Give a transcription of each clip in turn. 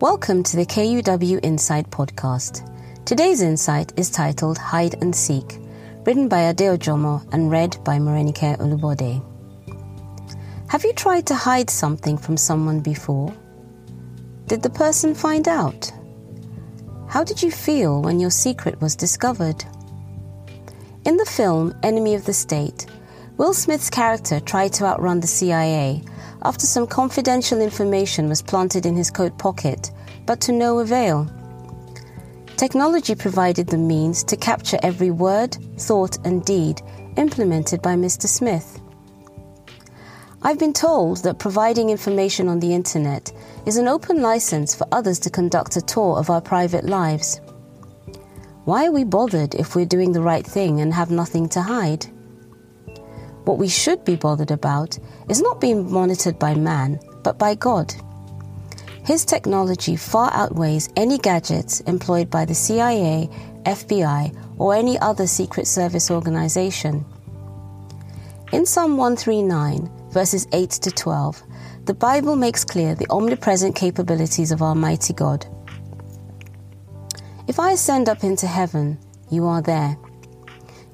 Welcome to the KUW Insight podcast. Today's insight is titled Hide and Seek, written by Adeo Jomo and read by Morenike Olubode. Have you tried to hide something from someone before? Did the person find out? How did you feel when your secret was discovered? In the film Enemy of the State, Will Smith's character tried to outrun the CIA after some confidential information was planted in his coat pocket, but to no avail. Technology provided the means to capture every word, thought, and deed implemented by Mr. Smith. I've been told that providing information on the internet is an open license for others to conduct a tour of our private lives. Why are we bothered if we're doing the right thing and have nothing to hide? What we should be bothered about is not being monitored by man, but by God. His technology far outweighs any gadgets employed by the CIA, FBI, or any other Secret Service organization. In Psalm 139, verses 8 to 12, the Bible makes clear the omnipresent capabilities of Almighty God. If I ascend up into heaven, you are there.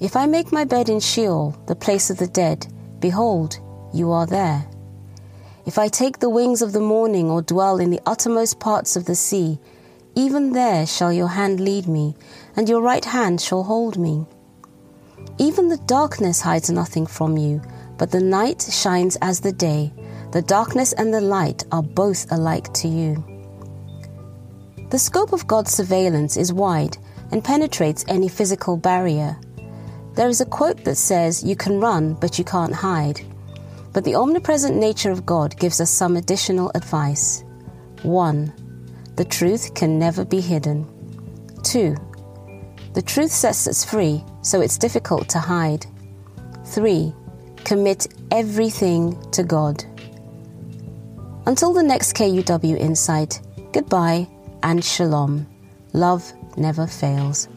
If I make my bed in Sheol, the place of the dead, behold, you are there. If I take the wings of the morning or dwell in the uttermost parts of the sea, even there shall your hand lead me, and your right hand shall hold me. Even the darkness hides nothing from you, but the night shines as the day. The darkness and the light are both alike to you. The scope of God's surveillance is wide and penetrates any physical barrier. There is a quote that says, You can run, but you can't hide. But the omnipresent nature of God gives us some additional advice. 1. The truth can never be hidden. 2. The truth sets us free, so it's difficult to hide. 3. Commit everything to God. Until the next KUW Insight, goodbye and shalom. Love never fails.